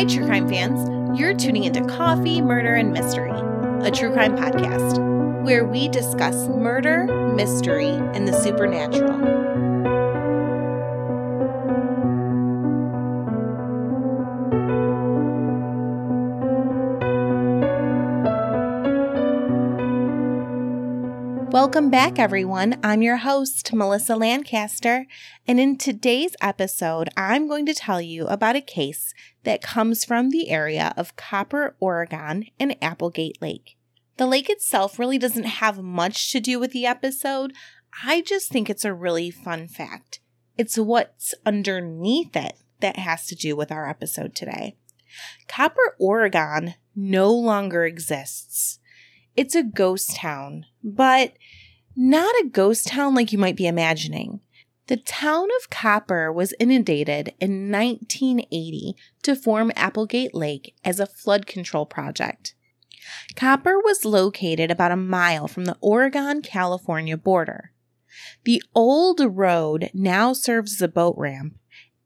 Hi, true crime fans. You're tuning into Coffee, Murder, and Mystery, a true crime podcast where we discuss murder, mystery, and the supernatural. Welcome back, everyone. I'm your host, Melissa Lancaster, and in today's episode, I'm going to tell you about a case that comes from the area of Copper, Oregon, and Applegate Lake. The lake itself really doesn't have much to do with the episode. I just think it's a really fun fact. It's what's underneath it that has to do with our episode today. Copper, Oregon no longer exists. It's a ghost town, but not a ghost town like you might be imagining. The town of Copper was inundated in 1980 to form Applegate Lake as a flood control project. Copper was located about a mile from the Oregon California border. The old road now serves as a boat ramp,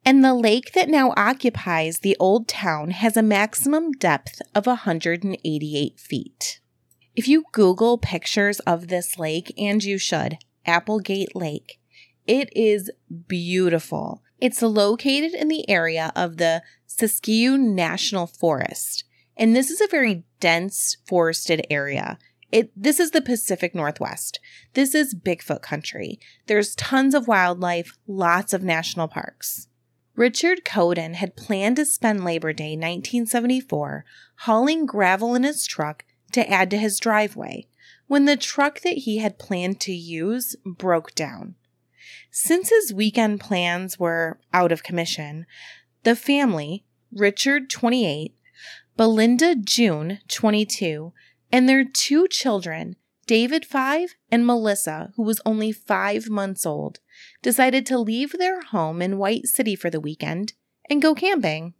and the lake that now occupies the old town has a maximum depth of 188 feet. If you Google pictures of this lake, and you should, Applegate Lake, it is beautiful. It's located in the area of the Siskiyou National Forest, and this is a very dense forested area. It, this is the Pacific Northwest. This is Bigfoot country. There's tons of wildlife, lots of national parks. Richard Cowden had planned to spend Labor Day 1974 hauling gravel in his truck to add to his driveway when the truck that he had planned to use broke down. Since his weekend plans were out of commission, the family, Richard 28, Belinda June 22, and their two children, David 5 and Melissa, who was only 5 months old, decided to leave their home in White City for the weekend and go camping.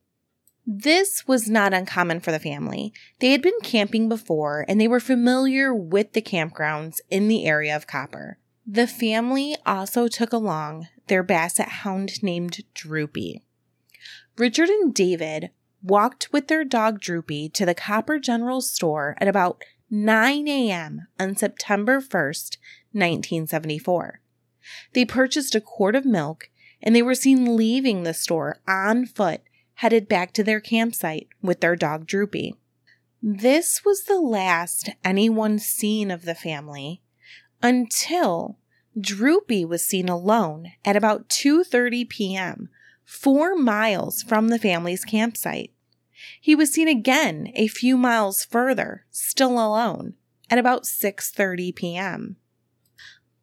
This was not uncommon for the family. They had been camping before and they were familiar with the campgrounds in the area of Copper. The family also took along their basset hound named Droopy. Richard and David walked with their dog Droopy to the Copper General Store at about 9 a.m. on September 1st, 1974. They purchased a quart of milk and they were seen leaving the store on foot headed back to their campsite with their dog Droopy. This was the last anyone seen of the family until Droopy was seen alone at about 2:30 p.m., 4 miles from the family's campsite. He was seen again a few miles further, still alone, at about 6:30 p.m.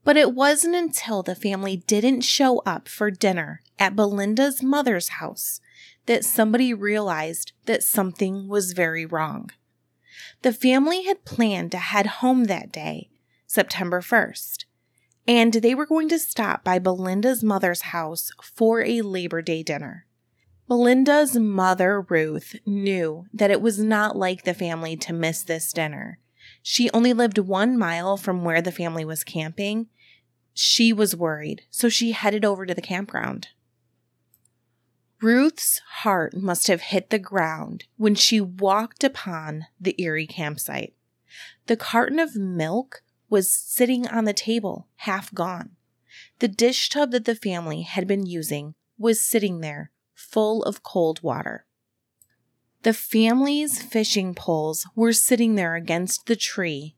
But it wasn't until the family didn't show up for dinner at Belinda's mother's house that somebody realized that something was very wrong. The family had planned to head home that day, September 1st, and they were going to stop by Belinda's mother's house for a Labor Day dinner. Belinda's mother, Ruth, knew that it was not like the family to miss this dinner. She only lived one mile from where the family was camping. She was worried, so she headed over to the campground. Ruth's heart must have hit the ground when she walked upon the eerie campsite. The carton of milk was sitting on the table, half gone. The dish tub that the family had been using was sitting there, full of cold water. The family's fishing poles were sitting there against the tree.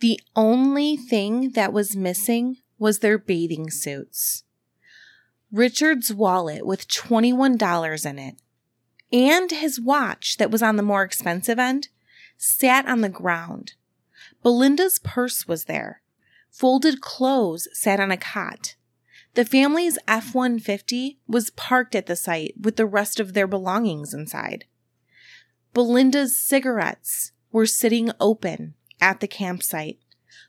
The only thing that was missing was their bathing suits. Richard's wallet with $21 in it and his watch that was on the more expensive end sat on the ground. Belinda's purse was there. Folded clothes sat on a cot. The family's F 150 was parked at the site with the rest of their belongings inside. Belinda's cigarettes were sitting open at the campsite,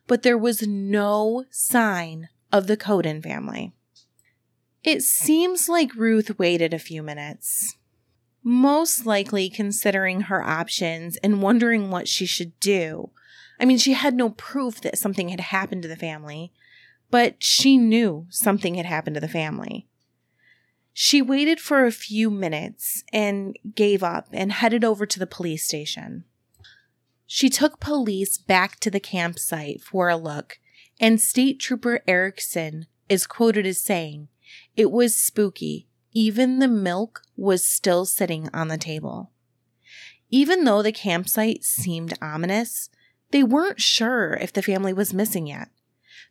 but there was no sign of the Cowden family. It seems like Ruth waited a few minutes, most likely considering her options and wondering what she should do. I mean, she had no proof that something had happened to the family, but she knew something had happened to the family. She waited for a few minutes and gave up and headed over to the police station. She took police back to the campsite for a look, and State Trooper Erickson is quoted as saying, It was spooky. Even the milk was still sitting on the table. Even though the campsite seemed ominous, they weren't sure if the family was missing yet.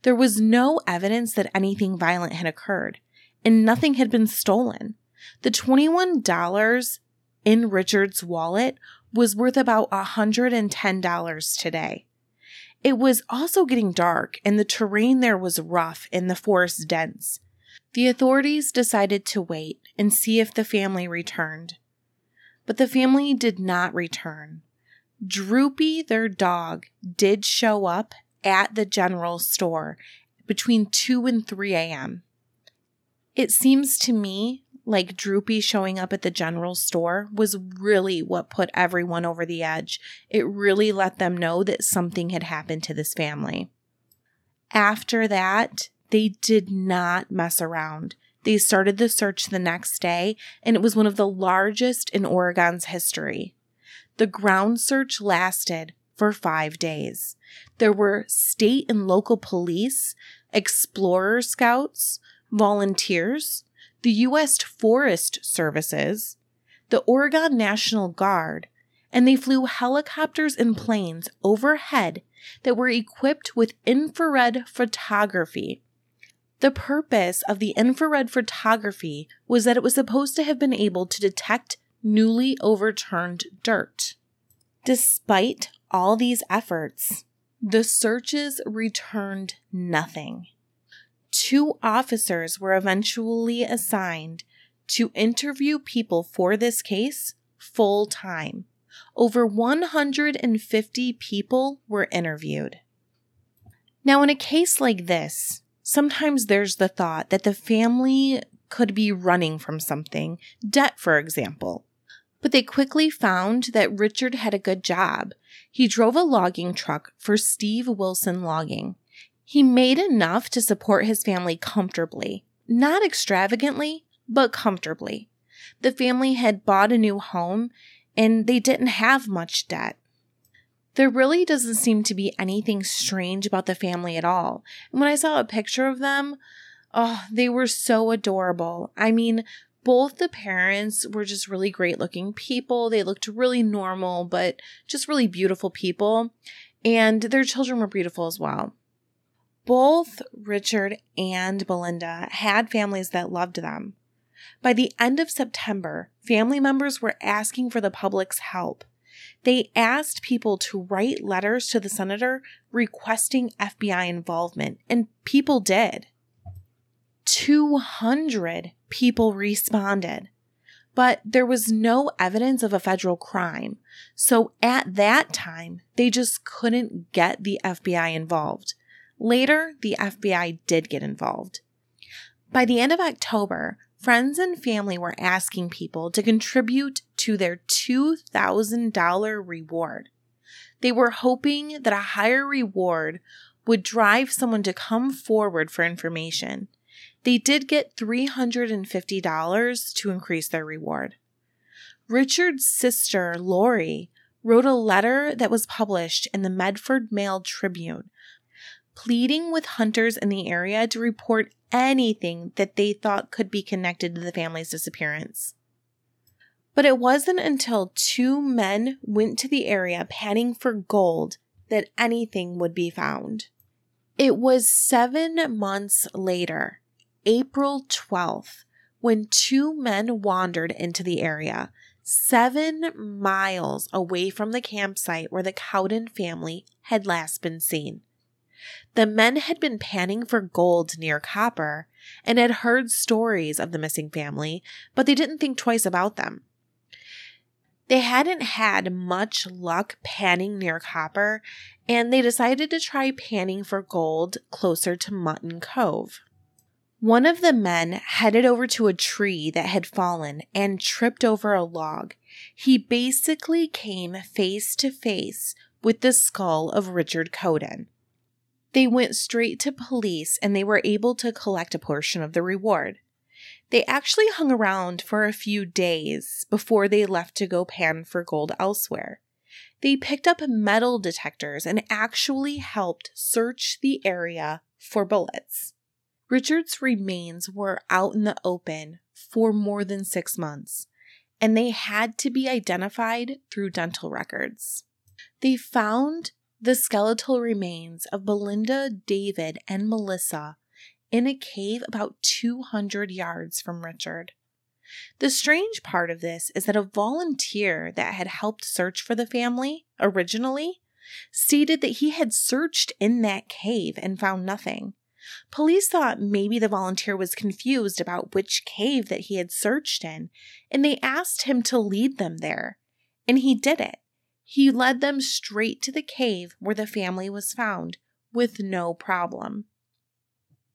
There was no evidence that anything violent had occurred, and nothing had been stolen. The $21 in Richard's wallet was worth about $110 today. It was also getting dark, and the terrain there was rough and the forest dense. The authorities decided to wait and see if the family returned. But the family did not return. Droopy, their dog, did show up at the general store between 2 and 3 a.m. It seems to me like Droopy showing up at the general store was really what put everyone over the edge. It really let them know that something had happened to this family. After that, they did not mess around. They started the search the next day, and it was one of the largest in Oregon's history. The ground search lasted for five days. There were state and local police, explorer scouts, volunteers, the U.S. Forest Services, the Oregon National Guard, and they flew helicopters and planes overhead that were equipped with infrared photography. The purpose of the infrared photography was that it was supposed to have been able to detect newly overturned dirt. Despite all these efforts, the searches returned nothing two officers were eventually assigned to interview people for this case full time. Over 150 people were interviewed. Now, in a case like this, sometimes there's the thought that the family could be running from something, debt, for example. But they quickly found that Richard had a good job. He drove a logging truck for Steve Wilson Logging. He made enough to support his family comfortably, not extravagantly, but comfortably. The family had bought a new home and they didn't have much debt. There really doesn't seem to be anything strange about the family at all. And when I saw a picture of them, oh, they were so adorable. I mean, both the parents were just really great looking people. They looked really normal, but just really beautiful people. And their children were beautiful as well. Both Richard and Belinda had families that loved them. By the end of September, family members were asking for the public's help. They asked people to write letters to the senator requesting FBI involvement, and people did. 200 people responded, but there was no evidence of a federal crime. So at that time, they just couldn't get the FBI involved. Later, the FBI did get involved. By the end of October, friends and family were asking people to contribute to their $2,000 reward. They were hoping that a higher reward would drive someone to come forward for information. They did get $350 to increase their reward. Richard's sister, Lori, wrote a letter that was published in the Medford Mail Tribune pleading with hunters in the area to report anything that they thought could be connected to the family's disappearance. But it wasn't until two men went to the area panning for gold that anything would be found. It was seven months later, April 12th, when two men wandered into the area, seven miles away from the campsite where the Cowden family had last been seen. The men had been panning for gold near copper and had heard stories of the missing family, but they didn't think twice about them. They hadn't had much luck panning near copper, and they decided to try panning for gold closer to Mutton Cove. One of the men headed over to a tree that had fallen and tripped over a log. He basically came face to face with the skull of Richard Cowden. They went straight to police and they were able to collect a portion of the reward. They actually hung around for a few days before they left to go pan for gold elsewhere. They picked up metal detectors and actually helped search the area for bullets. Richard's remains were out in the open for more than six months, and they had to be identified through dental records. They found the skeletal remains of Belinda, David, and Melissa in a cave about 200 yards from Richard. The strange part of this is that a volunteer that had helped search for the family originally stated that he had searched in that cave and found nothing. Police thought maybe the volunteer was confused about which cave that he had searched in, and they asked him to lead them there. And he did it. He led them straight to the cave where the family was found with no problem.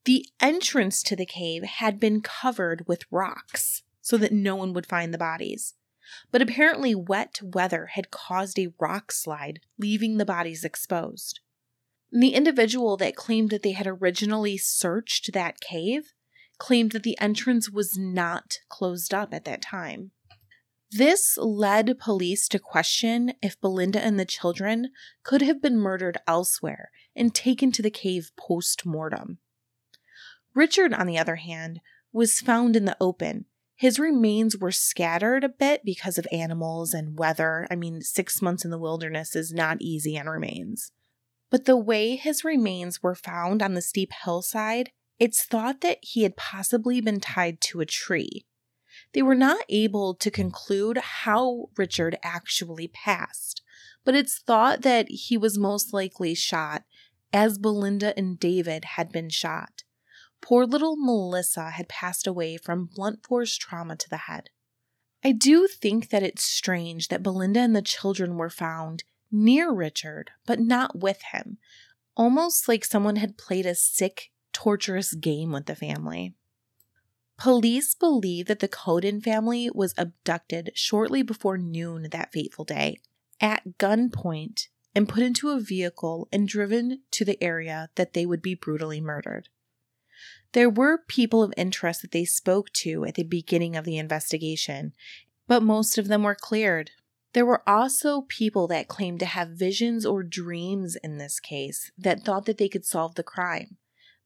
The entrance to the cave had been covered with rocks so that no one would find the bodies. But apparently, wet weather had caused a rock slide, leaving the bodies exposed. The individual that claimed that they had originally searched that cave claimed that the entrance was not closed up at that time. This led police to question if Belinda and the children could have been murdered elsewhere and taken to the cave post mortem. Richard, on the other hand, was found in the open his remains were scattered a bit because of animals and weather. I mean, six months in the wilderness is not easy on remains. But the way his remains were found on the steep hillside, it's thought that he had possibly been tied to a tree. They were not able to conclude how Richard actually passed, but it's thought that he was most likely shot as Belinda and David had been shot. Poor little Melissa had passed away from blunt force trauma to the head. I do think that it's strange that Belinda and the children were found near Richard, but not with him, almost like someone had played a sick, torturous game with the family. Police believe that the Cowden family was abducted shortly before noon that fateful day at gunpoint and put into a vehicle and driven to the area that they would be brutally murdered. There were people of interest that they spoke to at the beginning of the investigation, but most of them were cleared. There were also people that claimed to have visions or dreams in this case that thought that they could solve the crime,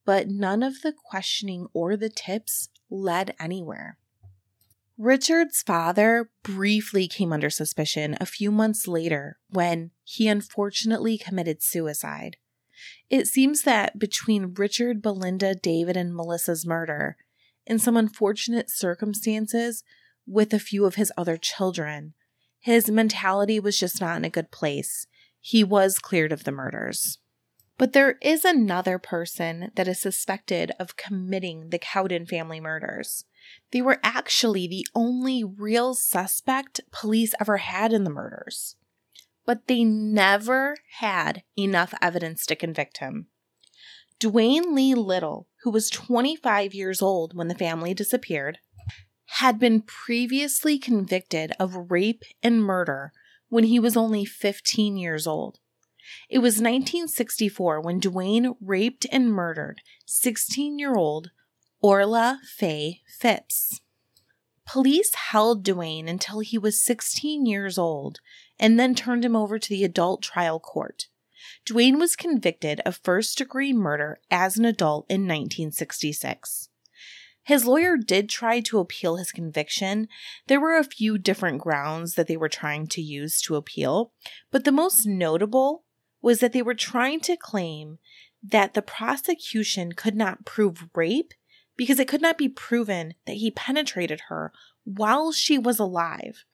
but none of the questioning or the tips led anywhere. Richard's father briefly came under suspicion a few months later when he unfortunately committed suicide. It seems that between Richard, Belinda, David, and Melissa's murder, in some unfortunate circumstances with a few of his other children, his mentality was just not in a good place. He was cleared of the murders. But there is another person that is suspected of committing the Cowden family murders. They were actually the only real suspect police ever had in the murders but they never had enough evidence to convict him. Duane Lee Little, who was 25 years old when the family disappeared, had been previously convicted of rape and murder when he was only 15 years old. It was 1964 when Duane raped and murdered 16 year old Orla Faye Phipps. Police held Duane until he was 16 years old and then turned him over to the adult trial court. Duane was convicted of first degree murder as an adult in 1966. His lawyer did try to appeal his conviction. There were a few different grounds that they were trying to use to appeal, but the most notable was that they were trying to claim that the prosecution could not prove rape because it could not be proven that he penetrated her while she was alive.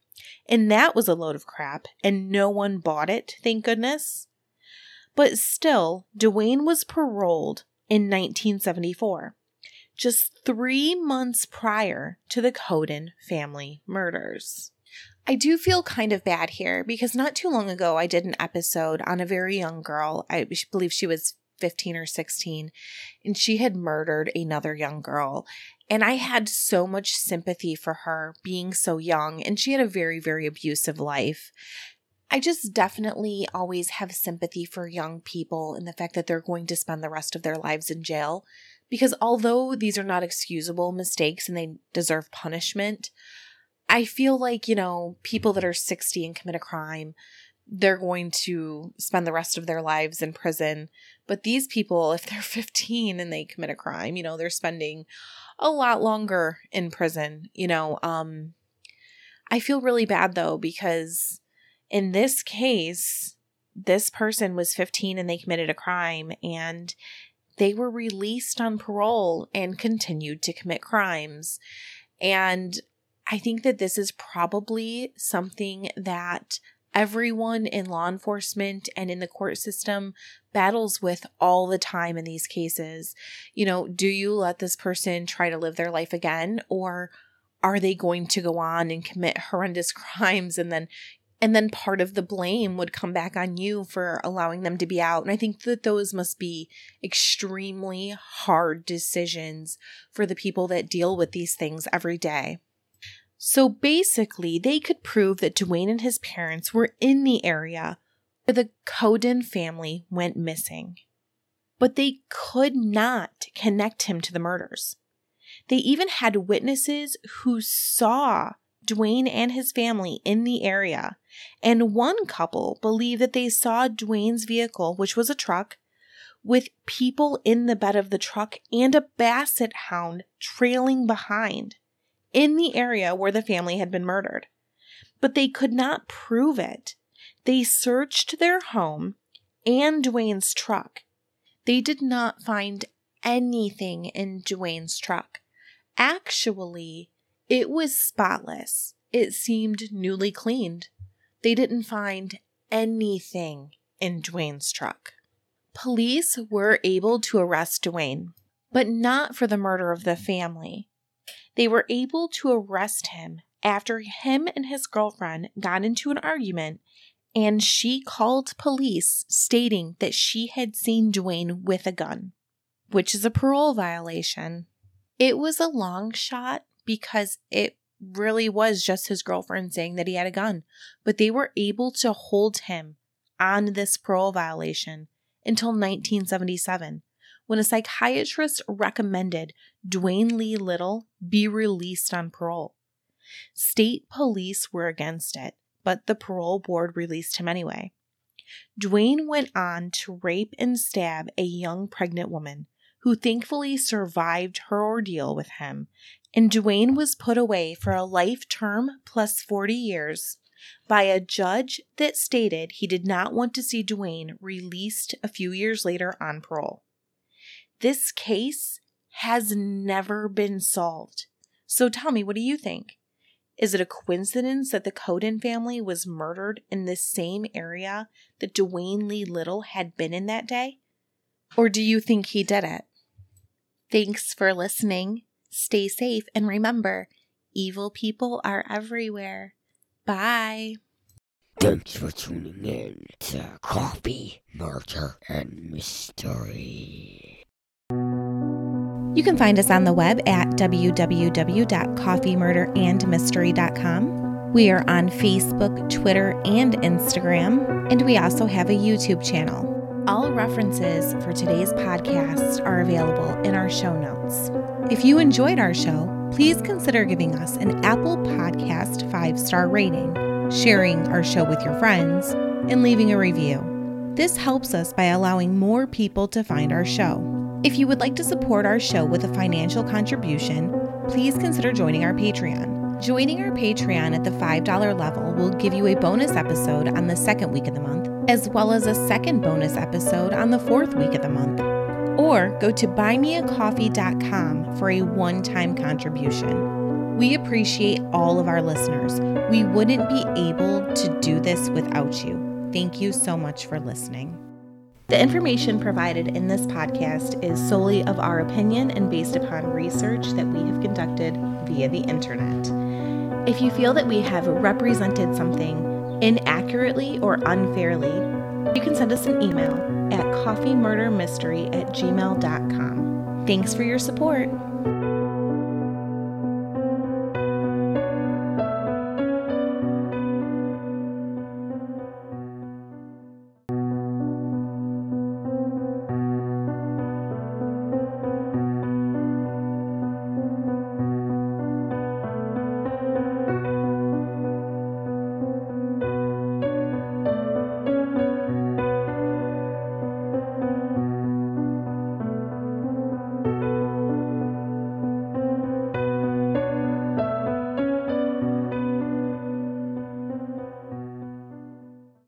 And that was a load of crap, and no one bought it, thank goodness. But still, Duane was paroled in 1974, just three months prior to the Cowden family murders. I do feel kind of bad here because not too long ago I did an episode on a very young girl. I believe she was 15 or 16, and she had murdered another young girl. And I had so much sympathy for her being so young, and she had a very, very abusive life. I just definitely always have sympathy for young people and the fact that they're going to spend the rest of their lives in jail Because although these are not excusable mistakes and they deserve punishment, I feel like, you know, people that are 60 and commit a crime, they're going to spend the rest of their lives in prison. But these people, if they're 15 and they commit a crime, you know, they're spending a lot longer in prison, you know. Um I feel really bad though because in this case, this person was 15 and they committed a crime and they were released on parole and continued to commit crimes. And I think that this is probably something that everyone in law enforcement and in the court system battles with all the time in these cases. You know, do you let this person try to live their life again or are they going to go on and commit horrendous crimes and then and then part of the blame would come back on you for allowing them to be out. And I think that those must be extremely hard decisions for the people that deal with these things every day. So basically, they could prove that Dwayne and his parents were in the area where the Cowden family went missing. But they could not connect him to the murders. They even had witnesses who saw Dwayne and his family in the area, and one couple believed that they saw Dwayne's vehicle, which was a truck, with people in the bed of the truck and a basset hound trailing behind in the area where the family had been murdered. But they could not prove it. They searched their home and Dwayne's truck. They did not find anything in Dwayne's truck. Actually, it was spotless. It seemed newly cleaned. They didn't find anything in Dwayne's truck. Police were able to arrest Dwayne, but not for the murder of the family. They were able to arrest him after him and his girlfriend got into an argument and she called police stating that she had seen Dwayne with a gun, which is a parole violation. It was a long shot because it really was just his girlfriend saying that he had a gun, but they were able to hold him on this parole violation until 1977 when a psychiatrist recommended Dwayne Lee Little be released on parole. State police were against it, but the parole board released him anyway. Dwayne went on to rape and stab a young pregnant woman who thankfully survived her ordeal with him, and Dwayne was put away for a life term plus 40 years by a judge that stated he did not want to see Dwayne released a few years later on parole. This case has never been solved. So tell me, what do you think? Is it a coincidence that the Cowden family was murdered in the same area that Dwayne Lee Little had been in that day? Or do you think he did it? Thanks for listening. Stay safe and remember, evil people are everywhere. Bye. Thanks for tuning in to Coffee, Murder, and Mystery. You can find us on the web at www.coffeemurderandmystery.com. We are on Facebook, Twitter, and Instagram, and we also have a YouTube channel. All references for today's podcast are available in our show notes. If you enjoyed our show, please consider giving us an Apple Podcast five star rating, sharing our show with your friends, and leaving a review. This helps us by allowing more people to find our show. If you would like to support our show with a financial contribution, please consider joining our Patreon. Joining our Patreon at the $5 level will give you a bonus episode on the second week of the month, as well as a second bonus episode on the fourth week of the month. Or go to buymeacoffee.com for a one time contribution. We appreciate all of our listeners. We wouldn't be able to do this without you. Thank you so much for listening. The information provided in this podcast is solely of our opinion and based upon research that we have conducted via the internet. If you feel that we have represented something inaccurately or unfairly, you can send us an email at coffeemurdermystery at gmail.com. Thanks for your support.